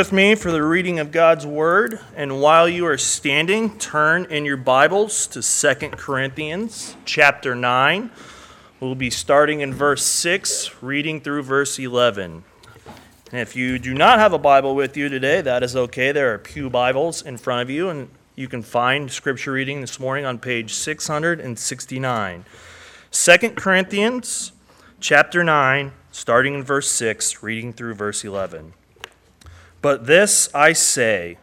with me for the reading of God's Word. And while you are standing, turn in your Bibles to 2 Corinthians chapter 9. We'll be starting in verse 6, reading through verse 11. And if you do not have a Bible with you today, that is okay. There are Pew Bibles in front of you, and you can find scripture reading this morning on page 669. 2 Corinthians chapter 9, starting in verse 6, reading through verse 11. But this I say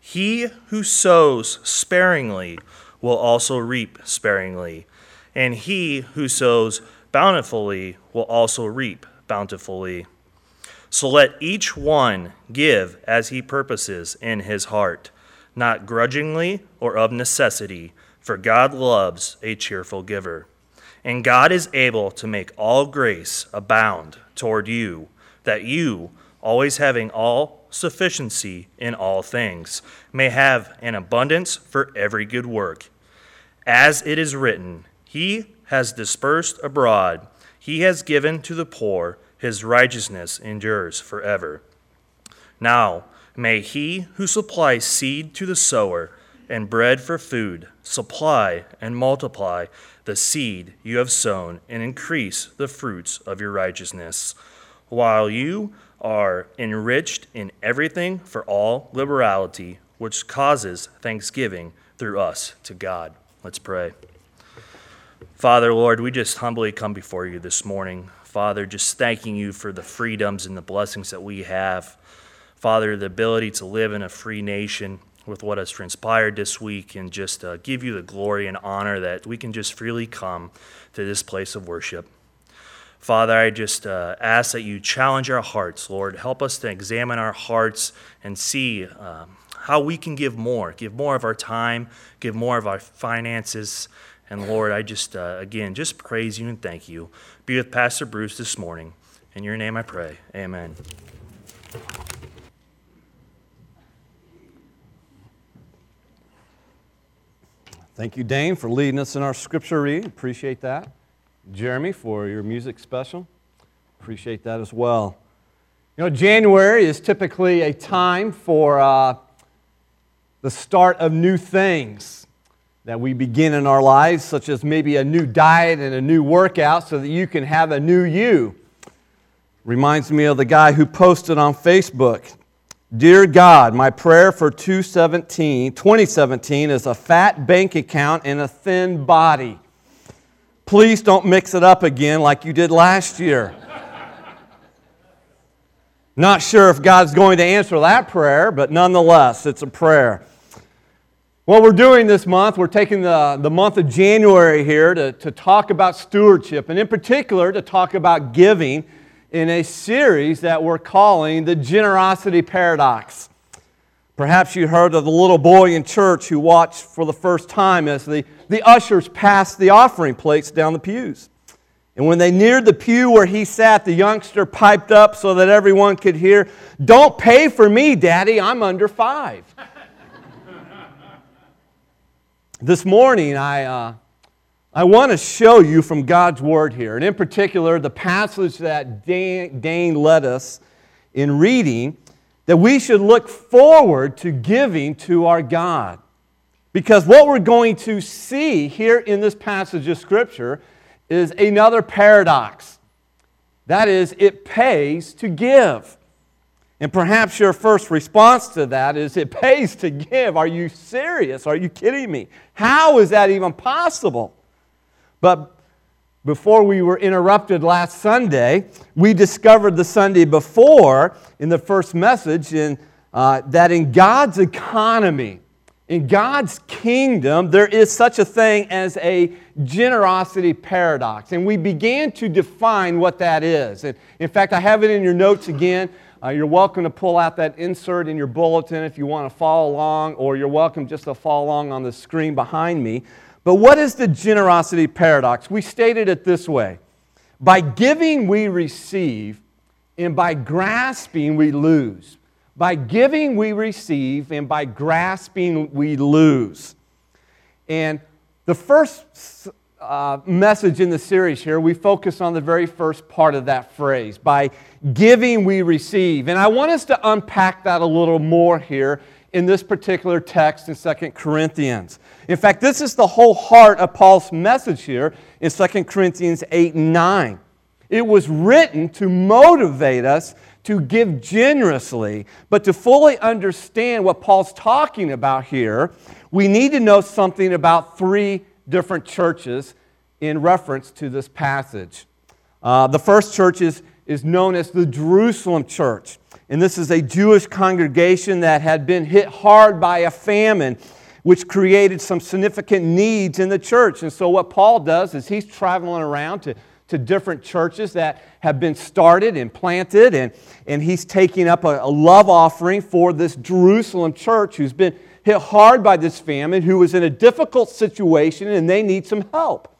He who sows sparingly will also reap sparingly, and he who sows bountifully will also reap bountifully. So let each one give as he purposes in his heart, not grudgingly or of necessity, for God loves a cheerful giver. And God is able to make all grace abound toward you, that you, always having all sufficiency in all things, may have an abundance for every good work. As it is written, He has dispersed abroad, He has given to the poor, His righteousness endures forever. Now, may He who supplies seed to the sower and bread for food supply and multiply the seed you have sown and increase the fruits of your righteousness, while you are enriched in everything for all liberality, which causes thanksgiving through us to God. Let's pray. Father, Lord, we just humbly come before you this morning. Father, just thanking you for the freedoms and the blessings that we have. Father, the ability to live in a free nation with what has transpired this week and just uh, give you the glory and honor that we can just freely come to this place of worship. Father, I just uh, ask that you challenge our hearts, Lord. Help us to examine our hearts and see um, how we can give more, give more of our time, give more of our finances. And Lord, I just, uh, again, just praise you and thank you. Be with Pastor Bruce this morning. In your name I pray. Amen. Thank you, Dane, for leading us in our scripture reading. Appreciate that. Jeremy for your music special. Appreciate that as well. You know, January is typically a time for uh, the start of new things that we begin in our lives, such as maybe a new diet and a new workout so that you can have a new you. Reminds me of the guy who posted on Facebook Dear God, my prayer for 2017, 2017 is a fat bank account and a thin body. Please don't mix it up again like you did last year. Not sure if God's going to answer that prayer, but nonetheless, it's a prayer. What we're doing this month, we're taking the, the month of January here to, to talk about stewardship, and in particular, to talk about giving in a series that we're calling the Generosity Paradox. Perhaps you heard of the little boy in church who watched for the first time as the the ushers passed the offering plates down the pews. And when they neared the pew where he sat, the youngster piped up so that everyone could hear, Don't pay for me, Daddy, I'm under five. this morning, I, uh, I want to show you from God's Word here, and in particular, the passage that Dane, led us in reading, that we should look forward to giving to our God. Because what we're going to see here in this passage of Scripture is another paradox. That is, it pays to give. And perhaps your first response to that is, it pays to give. Are you serious? Are you kidding me? How is that even possible? But before we were interrupted last Sunday, we discovered the Sunday before in the first message in, uh, that in God's economy, in God's kingdom, there is such a thing as a generosity paradox. And we began to define what that is. And in fact, I have it in your notes again. Uh, you're welcome to pull out that insert in your bulletin if you want to follow along, or you're welcome just to follow along on the screen behind me. But what is the generosity paradox? We stated it this way By giving, we receive, and by grasping, we lose. By giving, we receive, and by grasping, we lose. And the first uh, message in the series here, we focus on the very first part of that phrase. By giving, we receive. And I want us to unpack that a little more here in this particular text in 2 Corinthians. In fact, this is the whole heart of Paul's message here in 2 Corinthians 8 and 9. It was written to motivate us to give generously, but to fully understand what Paul's talking about here, we need to know something about three different churches in reference to this passage. Uh, the first church is, is known as the Jerusalem church. And this is a Jewish congregation that had been hit hard by a famine, which created some significant needs in the church. And so, what Paul does is he's traveling around to, to different churches that have been started and planted, and, and he's taking up a, a love offering for this Jerusalem church who's been hit hard by this famine, who was in a difficult situation, and they need some help.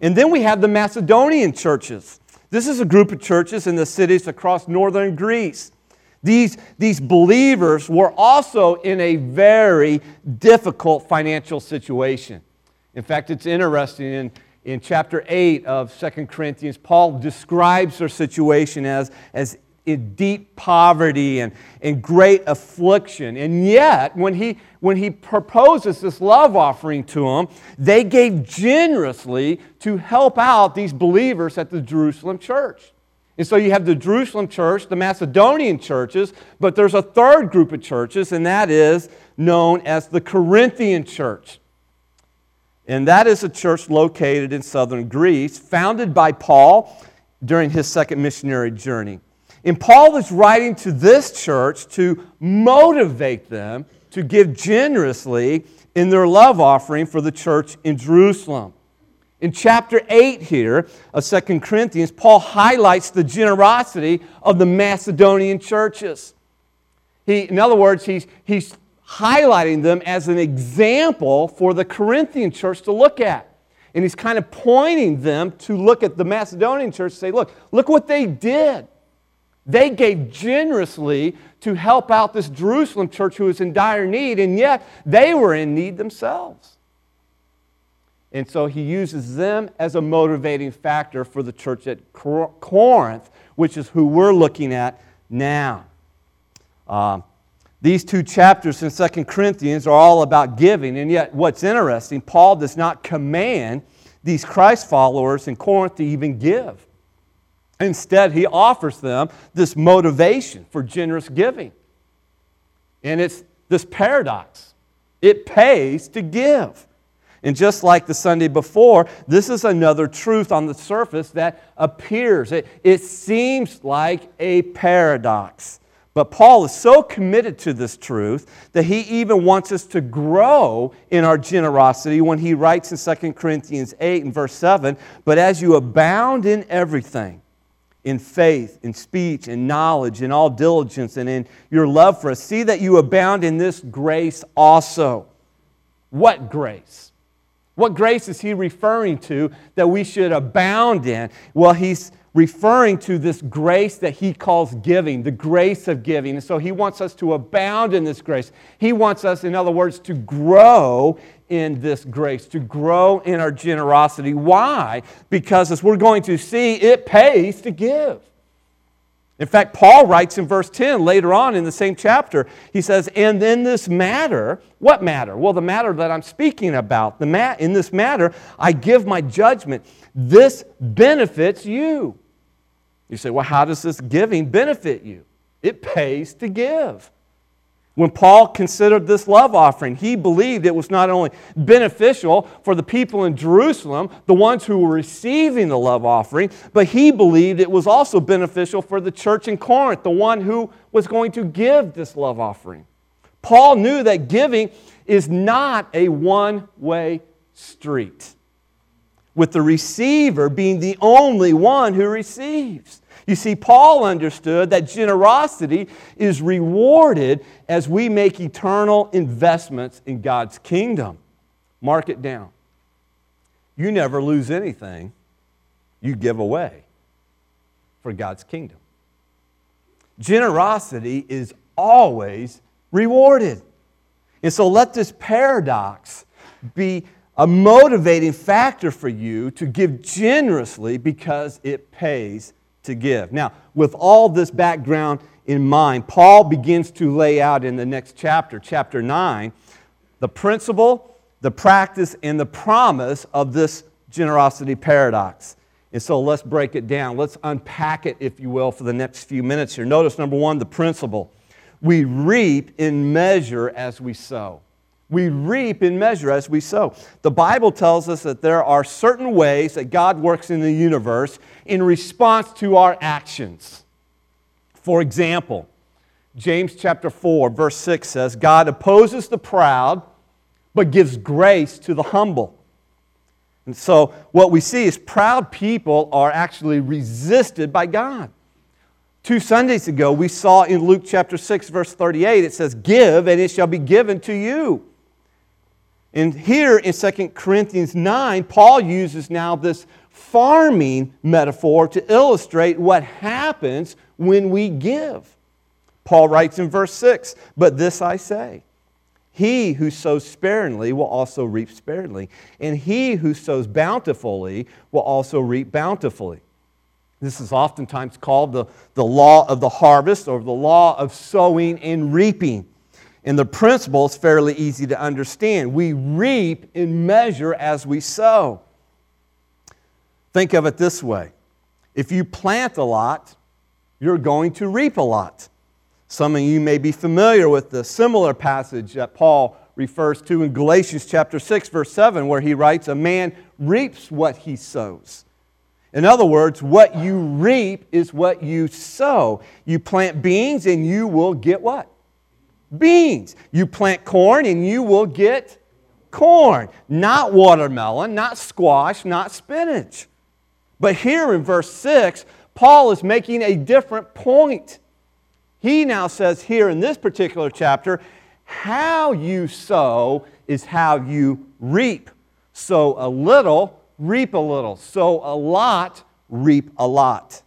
And then we have the Macedonian churches. This is a group of churches in the cities across northern Greece. These, these believers were also in a very difficult financial situation. In fact, it's interesting in, in chapter 8 of 2 Corinthians, Paul describes their situation as, as in deep poverty and, and great affliction. And yet, when he, when he proposes this love offering to them, they gave generously to help out these believers at the Jerusalem church. And so you have the Jerusalem church, the Macedonian churches, but there's a third group of churches, and that is known as the Corinthian church. And that is a church located in southern Greece, founded by Paul during his second missionary journey. And Paul is writing to this church to motivate them to give generously in their love offering for the church in Jerusalem. In chapter 8 here of 2 Corinthians, Paul highlights the generosity of the Macedonian churches. He, in other words, he's, he's highlighting them as an example for the Corinthian church to look at. And he's kind of pointing them to look at the Macedonian church and say, look, look what they did. They gave generously to help out this Jerusalem church who was in dire need, and yet they were in need themselves. And so he uses them as a motivating factor for the church at Corinth, which is who we're looking at now. Uh, these two chapters in 2 Corinthians are all about giving, and yet what's interesting, Paul does not command these Christ followers in Corinth to even give. Instead, he offers them this motivation for generous giving. And it's this paradox it pays to give. And just like the Sunday before, this is another truth on the surface that appears. It, it seems like a paradox. But Paul is so committed to this truth that he even wants us to grow in our generosity when he writes in 2 Corinthians 8 and verse 7 But as you abound in everything, in faith, in speech, in knowledge, in all diligence, and in your love for us, see that you abound in this grace also. What grace? What grace is he referring to that we should abound in? Well, he's referring to this grace that he calls giving, the grace of giving. And so he wants us to abound in this grace. He wants us, in other words, to grow in this grace, to grow in our generosity. Why? Because as we're going to see, it pays to give. In fact, Paul writes in verse 10 later on in the same chapter, he says, And in this matter, what matter? Well, the matter that I'm speaking about, the ma- in this matter, I give my judgment. This benefits you. You say, Well, how does this giving benefit you? It pays to give. When Paul considered this love offering, he believed it was not only beneficial for the people in Jerusalem, the ones who were receiving the love offering, but he believed it was also beneficial for the church in Corinth, the one who was going to give this love offering. Paul knew that giving is not a one way street, with the receiver being the only one who receives. You see, Paul understood that generosity is rewarded as we make eternal investments in God's kingdom. Mark it down. You never lose anything you give away for God's kingdom. Generosity is always rewarded. And so let this paradox be a motivating factor for you to give generously because it pays to give. Now, with all this background in mind, Paul begins to lay out in the next chapter, chapter 9, the principle, the practice, and the promise of this generosity paradox. And so let's break it down. Let's unpack it, if you will, for the next few minutes here. Notice number one, the principle. We reap in measure as we sow. We reap in measure as we sow. The Bible tells us that there are certain ways that God works in the universe in response to our actions. For example, James chapter 4, verse 6 says, God opposes the proud, but gives grace to the humble. And so, what we see is proud people are actually resisted by God. Two Sundays ago, we saw in Luke chapter 6, verse 38, it says, Give, and it shall be given to you. And here in 2 Corinthians 9, Paul uses now this farming metaphor to illustrate what happens when we give. Paul writes in verse 6 But this I say, he who sows sparingly will also reap sparingly, and he who sows bountifully will also reap bountifully. This is oftentimes called the, the law of the harvest or the law of sowing and reaping. And the principle is fairly easy to understand. We reap in measure as we sow. Think of it this way if you plant a lot, you're going to reap a lot. Some of you may be familiar with the similar passage that Paul refers to in Galatians chapter 6 verse 7 where he writes a man reaps what he sows. In other words, what you reap is what you sow. You plant beans and you will get what? Beans. You plant corn and you will get corn, not watermelon, not squash, not spinach. But here in verse 6, Paul is making a different point. He now says here in this particular chapter, how you sow is how you reap. Sow a little, reap a little. Sow a lot, reap a lot.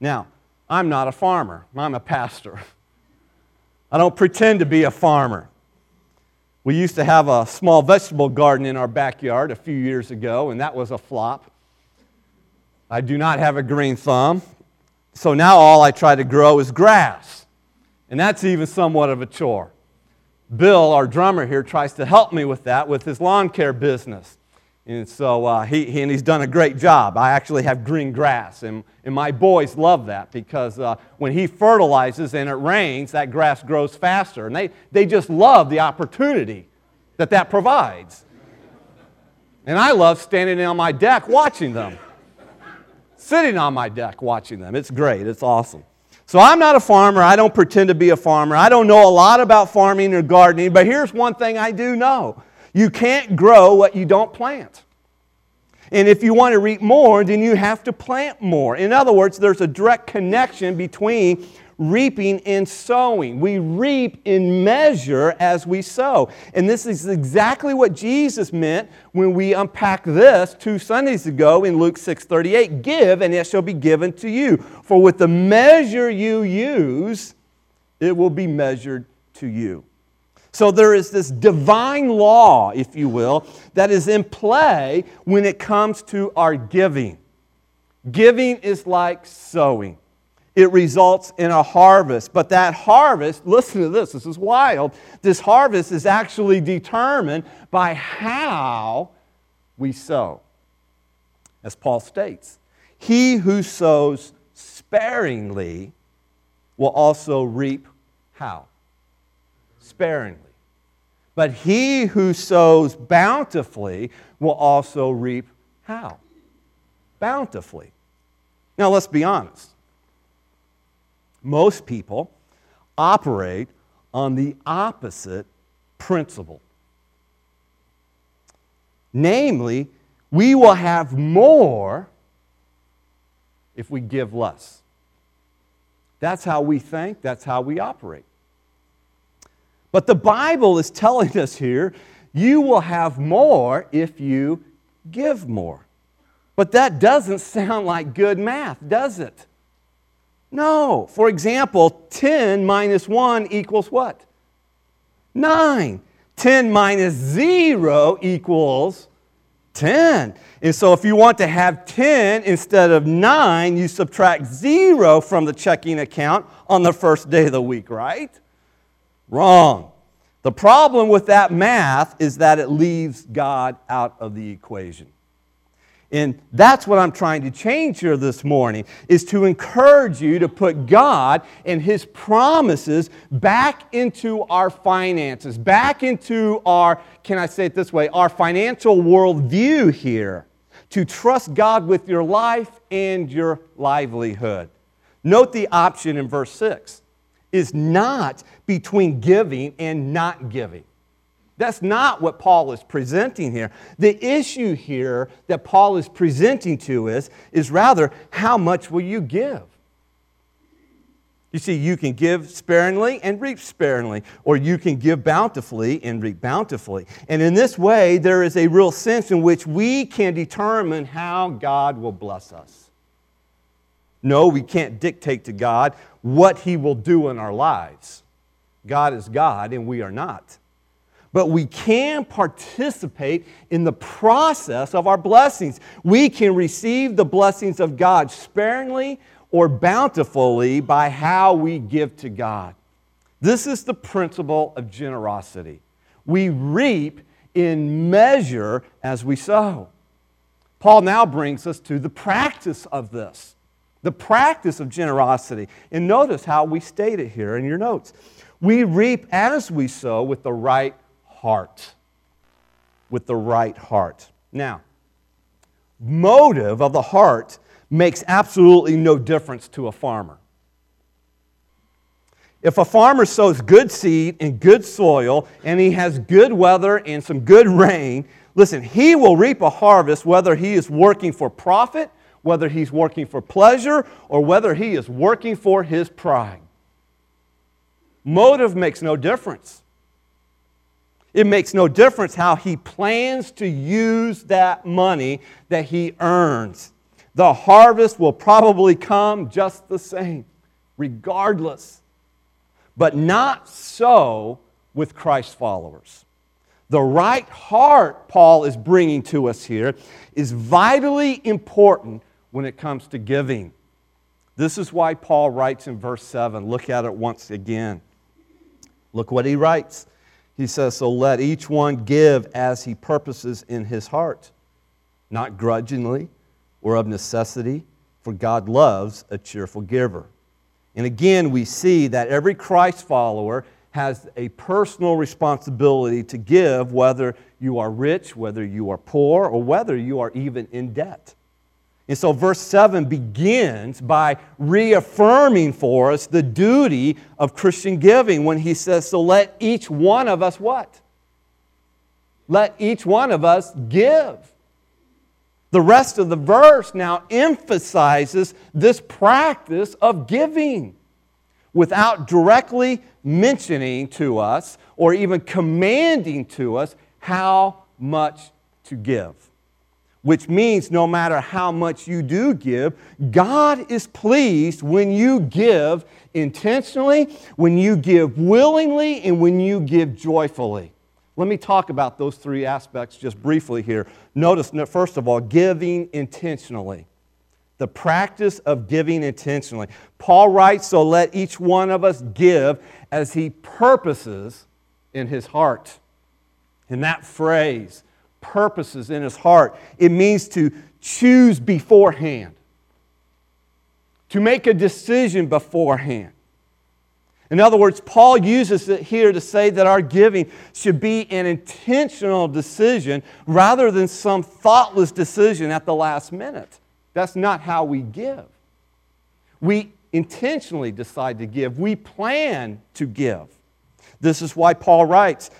Now, I'm not a farmer, I'm a pastor. I don't pretend to be a farmer. We used to have a small vegetable garden in our backyard a few years ago, and that was a flop. I do not have a green thumb, so now all I try to grow is grass, and that's even somewhat of a chore. Bill, our drummer here, tries to help me with that with his lawn care business. And so uh, he, he, and he's done a great job. I actually have green grass, and, and my boys love that because uh, when he fertilizes and it rains, that grass grows faster. And they, they just love the opportunity that that provides. And I love standing on my deck watching them, sitting on my deck watching them. It's great, it's awesome. So I'm not a farmer. I don't pretend to be a farmer. I don't know a lot about farming or gardening, but here's one thing I do know you can't grow what you don't plant. And if you want to reap more, then you have to plant more. In other words, there's a direct connection between reaping and sowing. We reap in measure as we sow. And this is exactly what Jesus meant when we unpacked this two Sundays ago in Luke 6:38. Give and it shall be given to you. For with the measure you use, it will be measured to you. So there is this divine law, if you will, that is in play when it comes to our giving. Giving is like sowing. It results in a harvest. But that harvest, listen to this, this is wild. This harvest is actually determined by how we sow. As Paul states, he who sows sparingly will also reap how? Sparingly. But he who sows bountifully will also reap how? Bountifully. Now, let's be honest. Most people operate on the opposite principle. Namely, we will have more if we give less. That's how we think, that's how we operate. But the Bible is telling us here you will have more if you give more. But that doesn't sound like good math, does it? No. For example, 10 minus 1 equals what? 9. 10 minus 0 equals 10. And so if you want to have 10 instead of 9, you subtract 0 from the checking account on the first day of the week, right? Wrong. The problem with that math is that it leaves God out of the equation. And that's what I'm trying to change here this morning is to encourage you to put God and his promises back into our finances, back into our can I say it this way, our financial worldview here. To trust God with your life and your livelihood. Note the option in verse 6 is not between giving and not giving. That's not what Paul is presenting here. The issue here that Paul is presenting to us is rather, how much will you give? You see, you can give sparingly and reap sparingly, or you can give bountifully and reap bountifully. And in this way, there is a real sense in which we can determine how God will bless us. No, we can't dictate to God what He will do in our lives. God is God, and we are not but we can participate in the process of our blessings. We can receive the blessings of God sparingly or bountifully by how we give to God. This is the principle of generosity. We reap in measure as we sow. Paul now brings us to the practice of this, the practice of generosity. And notice how we state it here in your notes. We reap as we sow with the right heart. With the right heart. Now, motive of the heart makes absolutely no difference to a farmer. If a farmer sows good seed in good soil and he has good weather and some good rain, listen, he will reap a harvest whether he is working for profit, whether he's working for pleasure, or whether he is working for his pride. Motive makes no difference. It makes no difference how he plans to use that money that he earns. The harvest will probably come just the same, regardless. But not so with Christ's followers. The right heart, Paul is bringing to us here, is vitally important when it comes to giving. This is why Paul writes in verse 7. Look at it once again. Look what he writes. He says, So let each one give as he purposes in his heart, not grudgingly or of necessity, for God loves a cheerful giver. And again, we see that every Christ follower has a personal responsibility to give, whether you are rich, whether you are poor, or whether you are even in debt. And so, verse 7 begins by reaffirming for us the duty of Christian giving when he says, So let each one of us what? Let each one of us give. The rest of the verse now emphasizes this practice of giving without directly mentioning to us or even commanding to us how much to give which means no matter how much you do give, God is pleased when you give intentionally, when you give willingly, and when you give joyfully. Let me talk about those three aspects just briefly here. Notice, first of all, giving intentionally. The practice of giving intentionally. Paul writes, So let each one of us give as he purposes in his heart. In that phrase, purposes in his heart. It means to choose beforehand, to make a decision beforehand. In other words, Paul uses it here to say that our giving should be an intentional decision rather than some thoughtless decision at the last minute. That's not how we give. We intentionally decide to give, we plan to give. This is why Paul writes,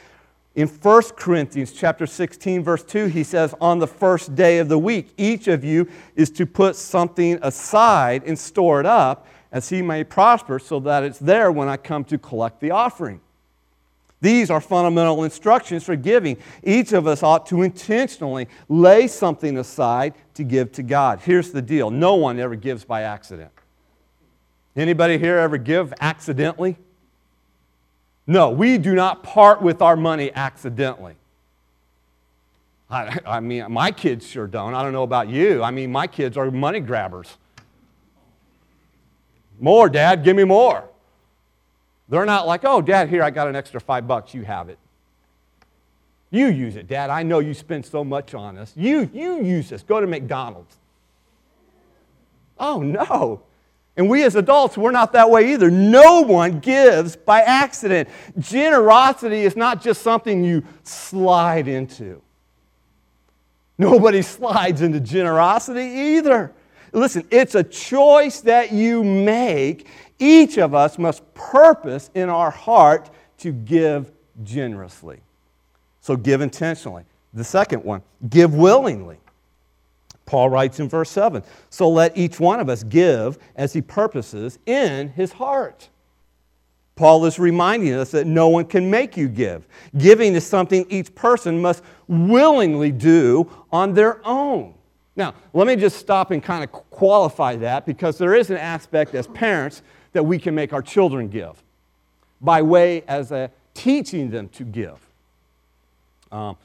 in 1 Corinthians chapter 16 verse 2 he says on the first day of the week each of you is to put something aside and store it up as he may prosper so that it's there when I come to collect the offering. These are fundamental instructions for giving. Each of us ought to intentionally lay something aside to give to God. Here's the deal. No one ever gives by accident. Anybody here ever give accidentally? No, we do not part with our money accidentally. I, I mean, my kids sure don't. I don't know about you. I mean, my kids are money grabbers. More, Dad, give me more. They're not like, oh, Dad, here, I got an extra five bucks, you have it. You use it, Dad. I know you spend so much on us. You, you use this. Go to McDonald's. Oh, no. And we as adults, we're not that way either. No one gives by accident. Generosity is not just something you slide into. Nobody slides into generosity either. Listen, it's a choice that you make. Each of us must purpose in our heart to give generously. So give intentionally. The second one, give willingly. Paul writes in verse 7 So let each one of us give as he purposes in his heart. Paul is reminding us that no one can make you give. Giving is something each person must willingly do on their own. Now, let me just stop and kind of qualify that because there is an aspect as parents that we can make our children give by way as a teaching them to give. Um,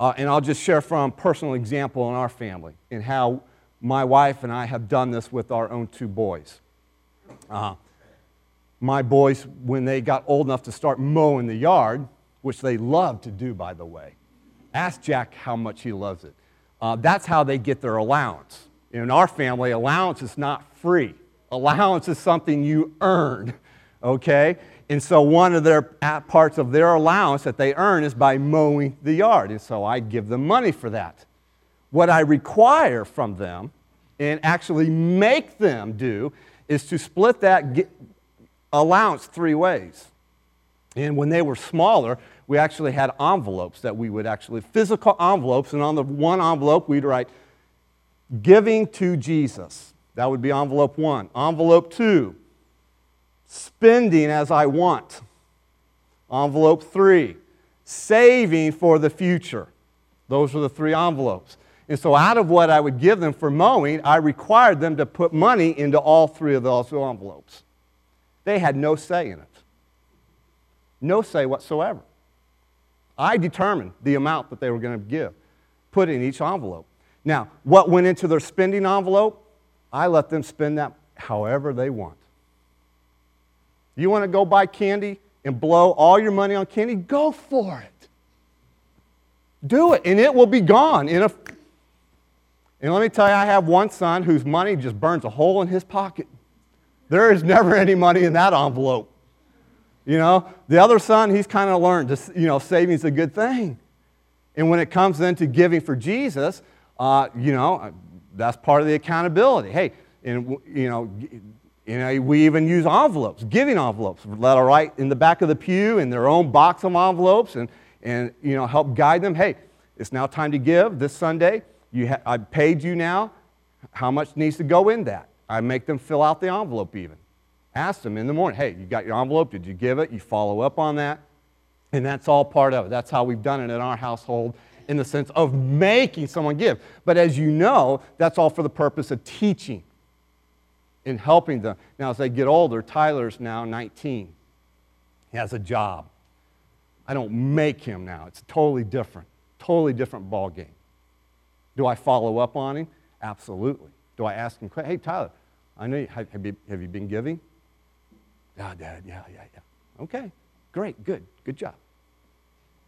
uh, and I'll just share from personal example in our family and how my wife and I have done this with our own two boys. Uh, my boys, when they got old enough to start mowing the yard, which they love to do, by the way, ask Jack how much he loves it. Uh, that's how they get their allowance. In our family, allowance is not free. Allowance is something you earn, okay? And so one of their parts of their allowance that they earn is by mowing the yard. And so I give them money for that. What I require from them and actually make them do is to split that allowance three ways. And when they were smaller, we actually had envelopes that we would actually, physical envelopes, and on the one envelope we'd write, giving to Jesus. That would be envelope one. Envelope two, spending as I want. Envelope three, saving for the future. Those were the three envelopes. And so, out of what I would give them for mowing, I required them to put money into all three of those envelopes. They had no say in it. No say whatsoever. I determined the amount that they were going to give, put in each envelope. Now, what went into their spending envelope, I let them spend that however they want. You want to go buy candy and blow all your money on candy? Go for it. Do it, and it will be gone in a. And let me tell you, I have one son whose money just burns a hole in his pocket. There is never any money in that envelope. You know, the other son, he's kind of learned, to, you know, saving's a good thing. And when it comes then to giving for Jesus, uh, you know, that's part of the accountability. Hey, and you know, you know, we even use envelopes, giving envelopes, let her write in the back of the pew in their own box of envelopes and, and you know, help guide them. Hey, it's now time to give this Sunday. You ha- I paid you now. How much needs to go in that? I make them fill out the envelope even. Ask them in the morning, hey, you got your envelope? Did you give it? You follow up on that. And that's all part of it. That's how we've done it in our household in the sense of making someone give. But as you know, that's all for the purpose of teaching in helping them. Now, as they get older, Tyler's now 19. He has a job. I don't make him now. It's totally different, totally different ball game. Do I follow up on him? Absolutely. Do I ask him, hey, Tyler, I know you, have, you, have you been giving? Yeah, Dad, yeah, yeah, yeah. Okay, great, good, good job.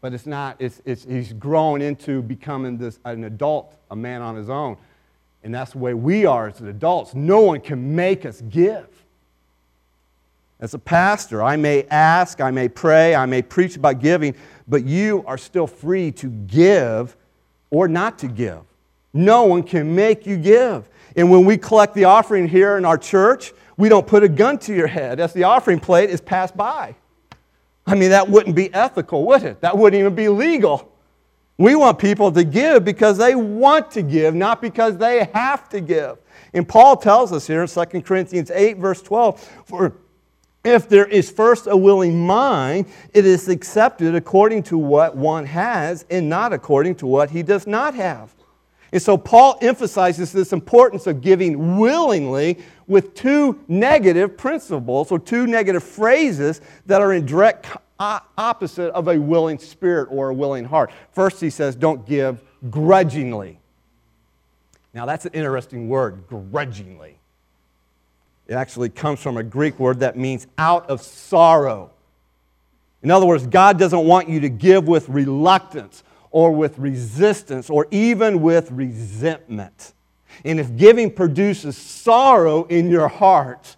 But it's not, it's, it's, he's grown into becoming this, an adult, a man on his own. And that's the way we are as adults. No one can make us give. As a pastor, I may ask, I may pray, I may preach about giving, but you are still free to give or not to give. No one can make you give. And when we collect the offering here in our church, we don't put a gun to your head as the offering plate is passed by. I mean, that wouldn't be ethical, would it? That wouldn't even be legal. We want people to give because they want to give, not because they have to give. And Paul tells us here in 2 Corinthians 8, verse 12, for if there is first a willing mind, it is accepted according to what one has and not according to what he does not have. And so Paul emphasizes this importance of giving willingly with two negative principles or two negative phrases that are in direct opposite of a willing spirit or a willing heart. First, he says, don't give grudgingly. Now, that's an interesting word, grudgingly. It actually comes from a Greek word that means out of sorrow. In other words, God doesn't want you to give with reluctance or with resistance or even with resentment. And if giving produces sorrow in your heart,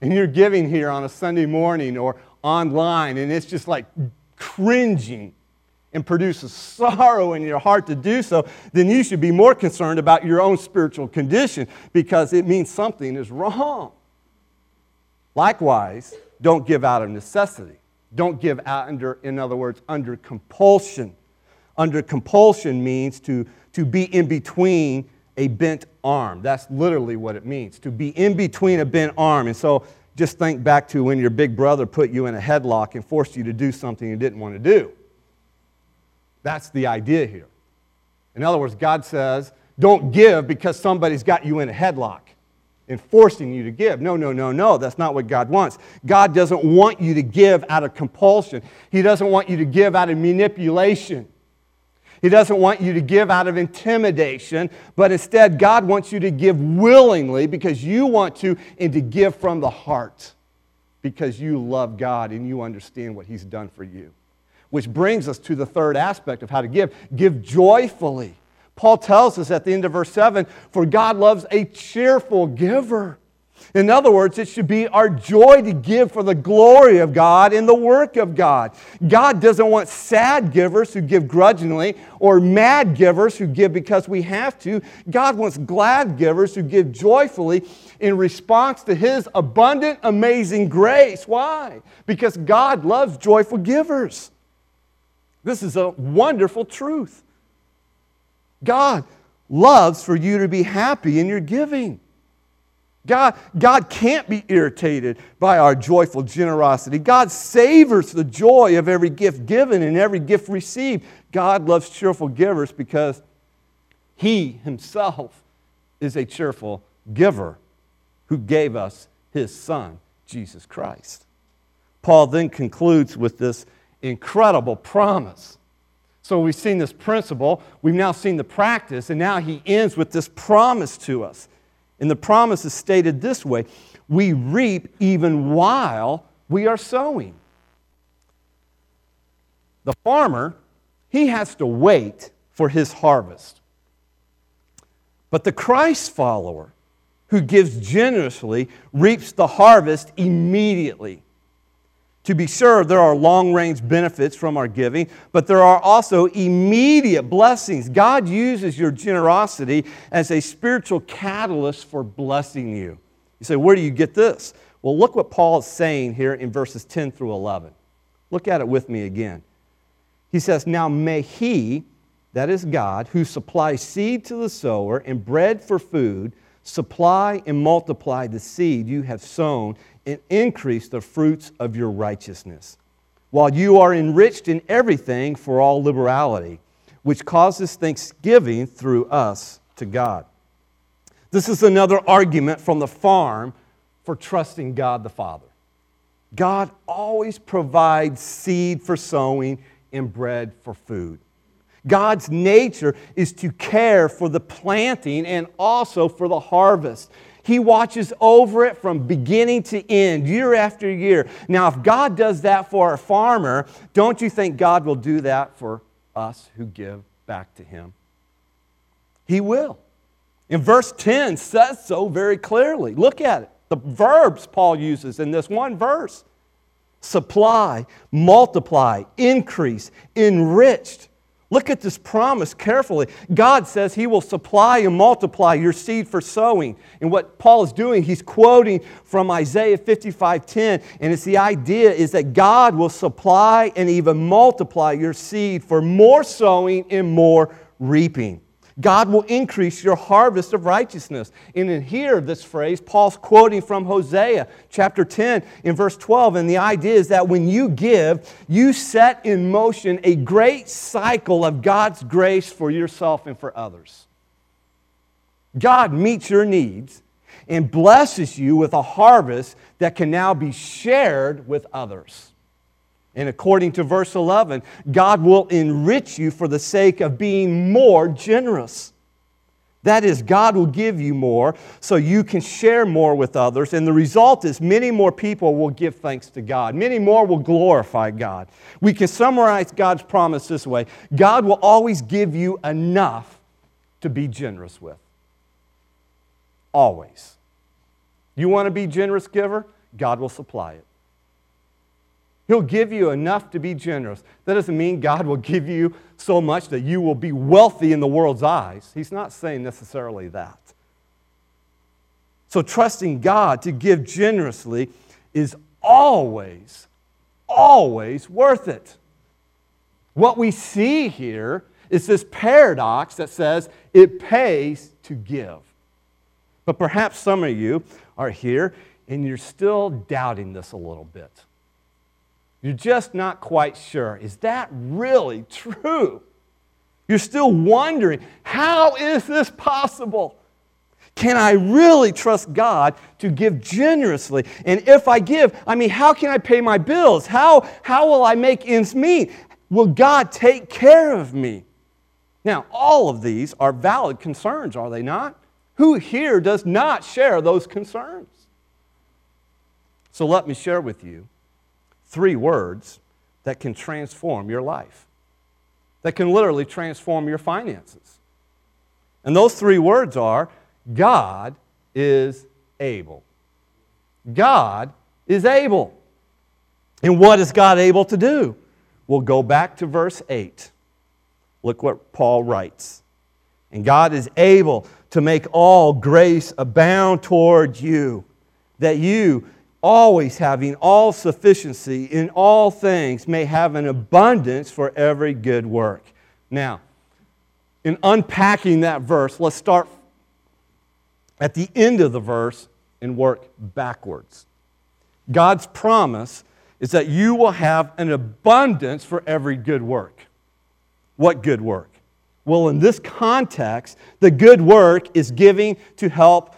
and you're giving here on a Sunday morning or online, and it's just like cringing and produces sorrow in your heart to do so, then you should be more concerned about your own spiritual condition because it means something is wrong. Likewise, don't give out of necessity. Don't give out under, in other words, under compulsion. Under compulsion means to, to be in between a bent arm. That's literally what it means, to be in between a bent arm. And so just think back to when your big brother put you in a headlock and forced you to do something you didn't want to do. That's the idea here. In other words, God says, don't give because somebody's got you in a headlock and forcing you to give. No, no, no, no. That's not what God wants. God doesn't want you to give out of compulsion, He doesn't want you to give out of manipulation. He doesn't want you to give out of intimidation, but instead, God wants you to give willingly because you want to and to give from the heart because you love God and you understand what He's done for you. Which brings us to the third aspect of how to give give joyfully. Paul tells us at the end of verse 7 for God loves a cheerful giver. In other words, it should be our joy to give for the glory of God in the work of God. God doesn't want sad givers who give grudgingly or mad givers who give because we have to. God wants glad givers who give joyfully in response to His abundant, amazing grace. Why? Because God loves joyful givers. This is a wonderful truth. God loves for you to be happy in your giving. God, God can't be irritated by our joyful generosity. God savors the joy of every gift given and every gift received. God loves cheerful givers because He Himself is a cheerful giver who gave us His Son, Jesus Christ. Paul then concludes with this incredible promise. So we've seen this principle, we've now seen the practice, and now he ends with this promise to us. And the promise is stated this way we reap even while we are sowing. The farmer, he has to wait for his harvest. But the Christ follower, who gives generously, reaps the harvest immediately. To be sure, there are long range benefits from our giving, but there are also immediate blessings. God uses your generosity as a spiritual catalyst for blessing you. You say, where do you get this? Well, look what Paul is saying here in verses 10 through 11. Look at it with me again. He says, Now may he, that is God, who supplies seed to the sower and bread for food, supply and multiply the seed you have sown and increase the fruits of your righteousness, while you are enriched in everything for all liberality, which causes thanksgiving through us to God. This is another argument from the farm for trusting God the Father. God always provides seed for sowing and bread for food. God's nature is to care for the planting and also for the harvest. He watches over it from beginning to end, year after year. Now, if God does that for a farmer, don't you think God will do that for us who give back to Him? He will. In verse 10 says so very clearly. Look at it. The verbs Paul uses in this one verse supply, multiply, increase, enriched. Look at this promise carefully. God says He will supply and multiply your seed for sowing. And what Paul is doing, he's quoting from Isaiah 55:10, and it's the idea is that God will supply and even multiply your seed for more sowing and more reaping. God will increase your harvest of righteousness. And in here, this phrase, Paul's quoting from Hosea chapter 10 in verse 12. And the idea is that when you give, you set in motion a great cycle of God's grace for yourself and for others. God meets your needs and blesses you with a harvest that can now be shared with others. And according to verse 11, God will enrich you for the sake of being more generous. That is, God will give you more so you can share more with others. And the result is many more people will give thanks to God. Many more will glorify God. We can summarize God's promise this way God will always give you enough to be generous with. Always. You want to be generous giver? God will supply it. He'll give you enough to be generous. That doesn't mean God will give you so much that you will be wealthy in the world's eyes. He's not saying necessarily that. So, trusting God to give generously is always, always worth it. What we see here is this paradox that says it pays to give. But perhaps some of you are here and you're still doubting this a little bit. You're just not quite sure. Is that really true? You're still wondering, how is this possible? Can I really trust God to give generously? And if I give, I mean, how can I pay my bills? How, how will I make ends meet? Will God take care of me? Now, all of these are valid concerns, are they not? Who here does not share those concerns? So let me share with you three words that can transform your life, that can literally transform your finances. And those three words are God is able. God is able. And what is God able to do? We'll go back to verse 8. Look what Paul writes. And God is able to make all grace abound toward you, that you, always having all sufficiency in all things, may have an abundance for every good work. Now, in unpacking that verse, let's start at the end of the verse and work backwards. God's promise is that you will have an abundance for every good work. What good work? Well, in this context, the good work is giving to help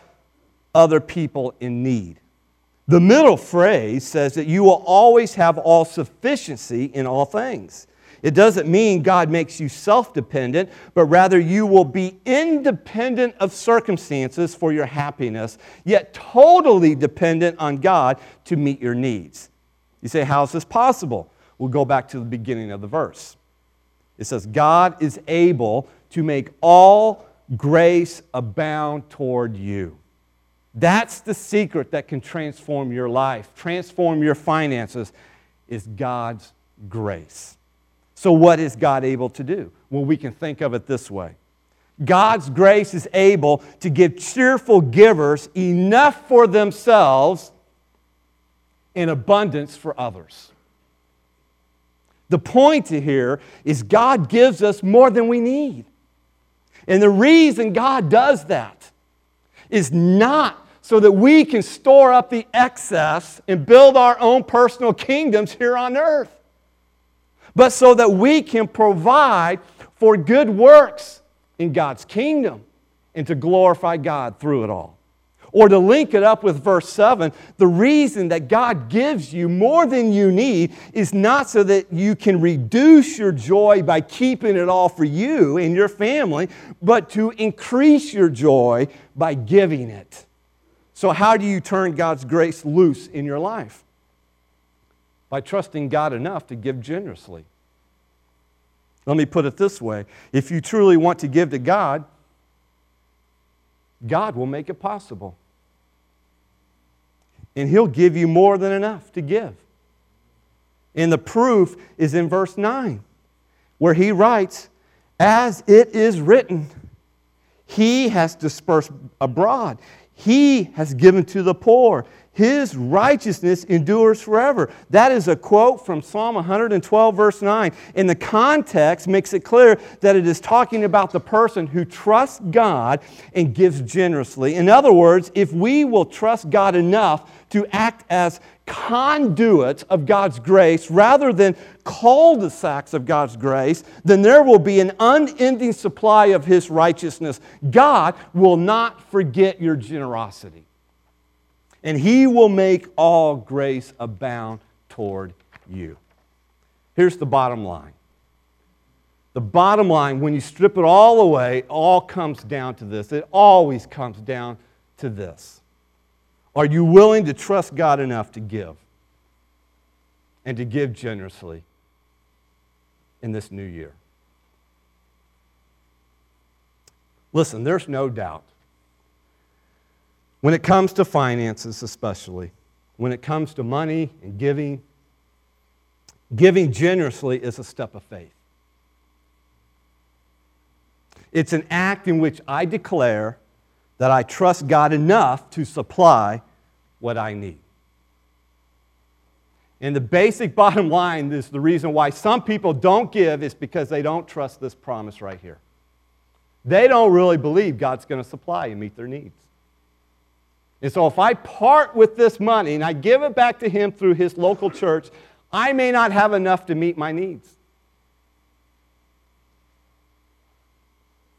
other people in need. The middle phrase says that you will always have all sufficiency in all things. It doesn't mean God makes you self dependent, but rather you will be independent of circumstances for your happiness, yet totally dependent on God to meet your needs. You say, How is this possible? We'll go back to the beginning of the verse. It says, God is able to make all grace abound toward you. That's the secret that can transform your life, transform your finances, is God's grace. So, what is God able to do? Well, we can think of it this way God's grace is able to give cheerful givers enough for themselves and abundance for others. The point here is God gives us more than we need. And the reason God does that is not so that we can store up the excess and build our own personal kingdoms here on earth, but so that we can provide for good works in God's kingdom and to glorify God through it all. Or to link it up with verse 7, the reason that God gives you more than you need is not so that you can reduce your joy by keeping it all for you and your family, but to increase your joy by giving it. So, how do you turn God's grace loose in your life? By trusting God enough to give generously. Let me put it this way if you truly want to give to God, God will make it possible. And He'll give you more than enough to give. And the proof is in verse 9, where He writes, As it is written, He has dispersed abroad, He has given to the poor. His righteousness endures forever. That is a quote from Psalm 112, verse 9. And the context makes it clear that it is talking about the person who trusts God and gives generously. In other words, if we will trust God enough to act as conduits of God's grace rather than cul de sacs of God's grace, then there will be an unending supply of His righteousness. God will not forget your generosity and he will make all grace abound toward you. Here's the bottom line. The bottom line, when you strip it all away, all comes down to this. It always comes down to this. Are you willing to trust God enough to give? And to give generously in this new year? Listen, there's no doubt. When it comes to finances, especially, when it comes to money and giving, giving generously is a step of faith. It's an act in which I declare that I trust God enough to supply what I need. And the basic bottom line is the reason why some people don't give is because they don't trust this promise right here. They don't really believe God's going to supply and meet their needs. And so if I part with this money and I give it back to Him through His local church, I may not have enough to meet my needs.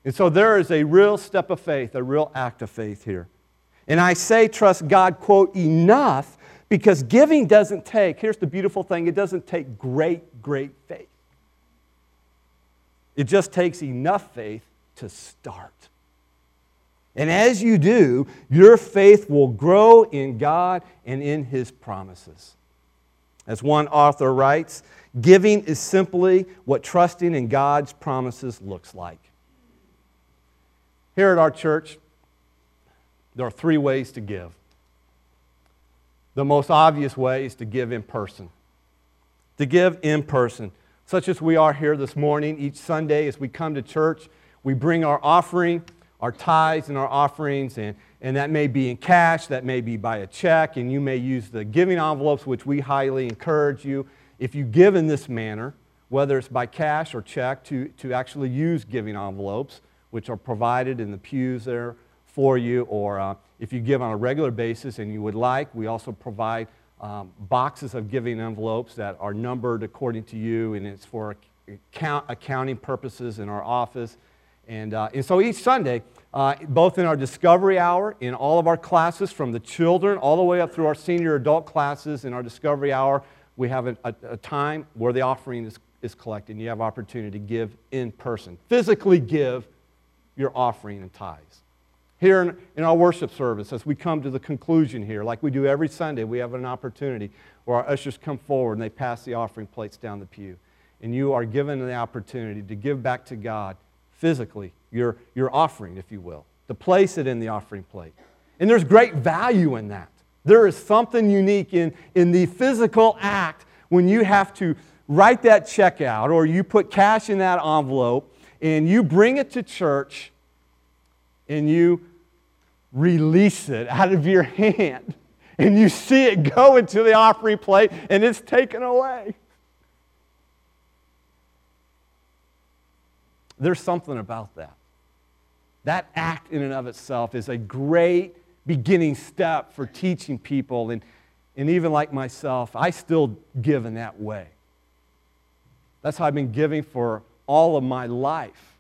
And so there is a real step of faith, a real act of faith here. And I say trust God, quote, enough because giving doesn't take, here's the beautiful thing, it doesn't take great, great faith. It just takes enough faith to start. And as you do, your faith will grow in God and in His promises. As one author writes, giving is simply what trusting in God's promises looks like. Here at our church, there are three ways to give. The most obvious way is to give in person. To give in person, such as we are here this morning, each Sunday as we come to church, we bring our offering, our tithes, and our offerings, and, and that may be in cash, that may be by a check, and you may use the giving envelopes, which we highly encourage you. If you give in this manner, whether it's by cash or check, to, to actually use giving envelopes which are provided in the pews there for you, or uh, if you give on a regular basis and you would like, we also provide um, boxes of giving envelopes that are numbered according to you, and it's for account, accounting purposes in our office. And, uh, and so each Sunday, uh, both in our discovery hour, in all of our classes, from the children all the way up through our senior adult classes, in our discovery hour, we have a, a, a time where the offering is, is collected, and you have opportunity to give in person, physically give your offering and tithes. Here in, in, our worship service, as we come to the conclusion here, like we do every Sunday, we have an opportunity where our ushers come forward and they pass the offering plates down the pew. And you are given the opportunity to give back to God physically your, your offering, if you will, to place it in the offering plate. And there's great value in that. There is something unique in, in the physical act when you have to write that check out or you put cash in that envelope and you bring it to church and you release it out of your hand and you see it go into the offering plate and it's taken away. There's something about that. That act in and of itself is a great beginning step for teaching people. And, and even like myself, I still give in that way. That's how I've been giving for all of my life.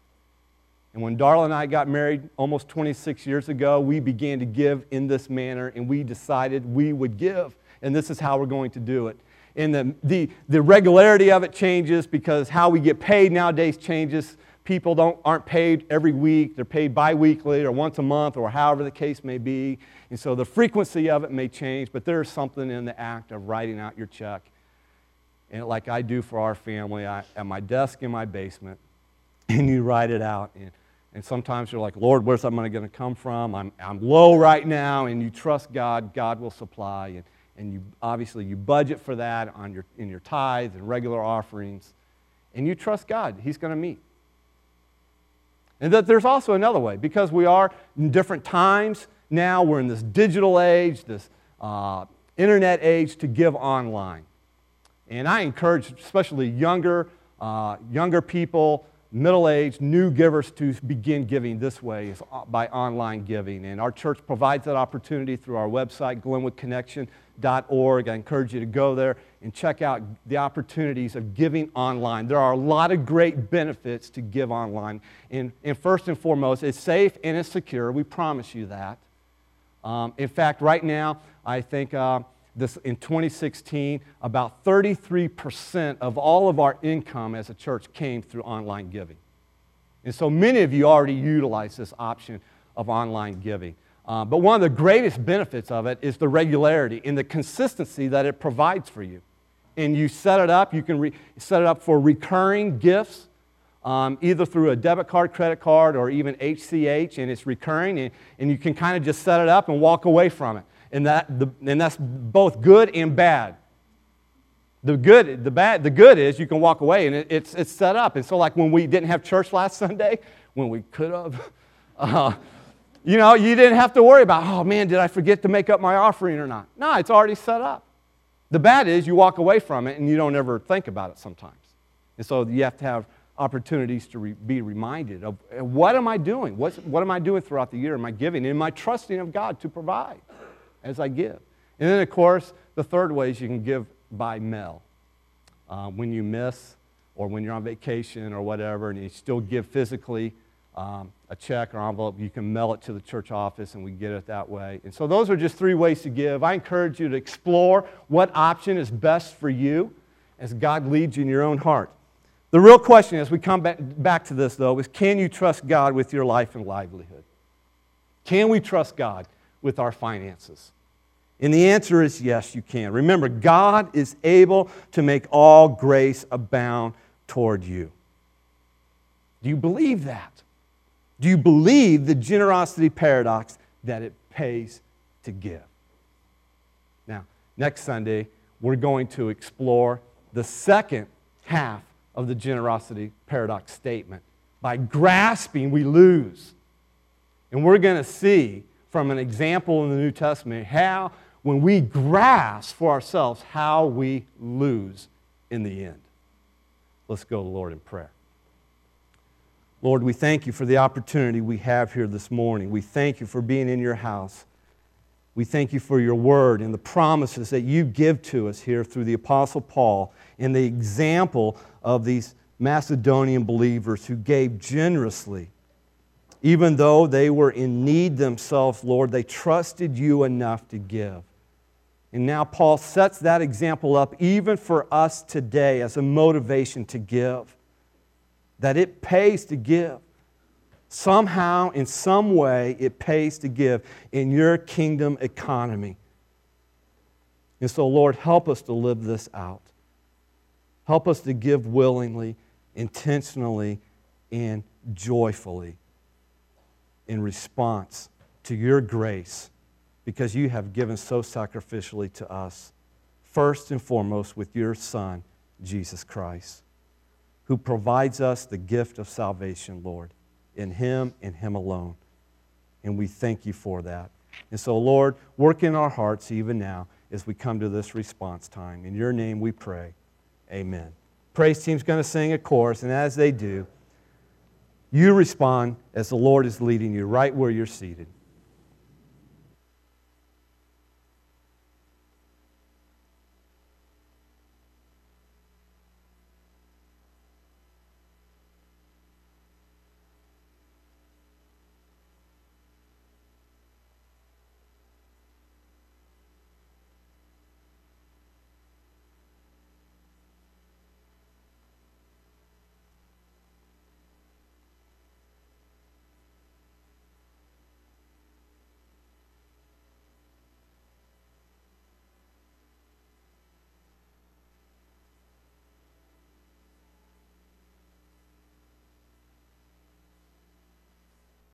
And when Darla and I got married almost 26 years ago, we began to give in this manner and we decided we would give. And this is how we're going to do it. And the, the, the regularity of it changes because how we get paid nowadays changes. People don't, aren't paid every week, they're paid bi weekly or once a month or however the case may be. And so the frequency of it may change, but there's something in the act of writing out your check and like I do for our family, I, at my desk in my basement, and you write it out. And, and sometimes you're like, Lord, where's that money going to come from? I'm, I'm low right now, and you trust God, God will supply. And, and you obviously you budget for that on your, in your tithes and regular offerings, and you trust God, He's going to meet. And that there's also another way, because we are in different times now, we're in this digital age, this uh, internet age, to give online. And I encourage, especially younger, uh, younger people, middle-aged, new givers to begin giving this way is uh, by online giving. And our church provides that opportunity through our website, glenwoodconnection.org. I encourage you to go there and check out the opportunities of giving online. There are a lot of great benefits to give online. And, and first and foremost, it's safe and it's secure. We promise you that. Um, in fact, right now, I think uh, this, in 2016, about 33% of all of our income as a church came through online giving. And so many of you already utilize this option of online giving. Uh, but one of the greatest benefits of it is the regularity and the consistency that it provides for you. And you set it up, you can re- set it up for recurring gifts, um, either through a debit card, credit card, or even ACH, and it's recurring, and, and you can kind of just set it up and walk away from it. And, that, the, and that's both good and bad. The good, the bad, the good is you can walk away and it, it's, it's set up. And so, like when we didn't have church last Sunday, when we could have, uh, you know, you didn't have to worry about, oh man, did I forget to make up my offering or not? No, it's already set up. The bad is you walk away from it and you don't ever think about it sometimes. And so you have to have opportunities to re- be reminded of what am I doing? What's, what am I doing throughout the year? Am I giving? Am I trusting of God to provide as I give? And then, of course, the third way is you can give by mail. Uh, when you miss or when you're on vacation or whatever, and you still give physically um, a check or envelope, you can mail it to the church office and we get it that way. And so those are just three ways to give. I encourage you to explore what option is best for you as God leads you in your own heart. The real question as we come back, back to this, though, is can you trust God with your life and livelihood? Can we trust God with our finances? And the answer is yes, you can. Remember, God is able to make all grace abound toward you. Do you believe that? Do you believe the generosity paradox that it pays to give? Now, next Sunday, we're going to explore the second half of the generosity paradox statement. By grasping, we lose. And we're going to see from an example in the New Testament how when we grasp for ourselves how we lose in the end. Let's go to the Lord in prayer. Lord, we thank you for the opportunity we have here this morning. We thank you for being in your house. We thank you for your word and the promises that you give to us here through the Apostle Paul and the example of these Macedonian believers who gave generously even though they were in need themselves, Lord, they trusted you enough to give. And now Paul sets that example up even for us today as a motivation to give. That it pays to give. Somehow, in some way, it pays to give in your kingdom economy. And so, Lord, help us to live this out. Help us to give willingly, intentionally, and joyfully in response to your grace because you have given so sacrificially to us, first and foremost with your Son, Jesus Christ, who provides us the gift of salvation, Lord, in Him and Him alone. And we thank you for that. And so, Lord, work in our hearts even now as we come to this response time. In your name we pray. Amen. Praise team's going to sing a chorus, and as they do, you respond as the Lord is leading you right where you're seated.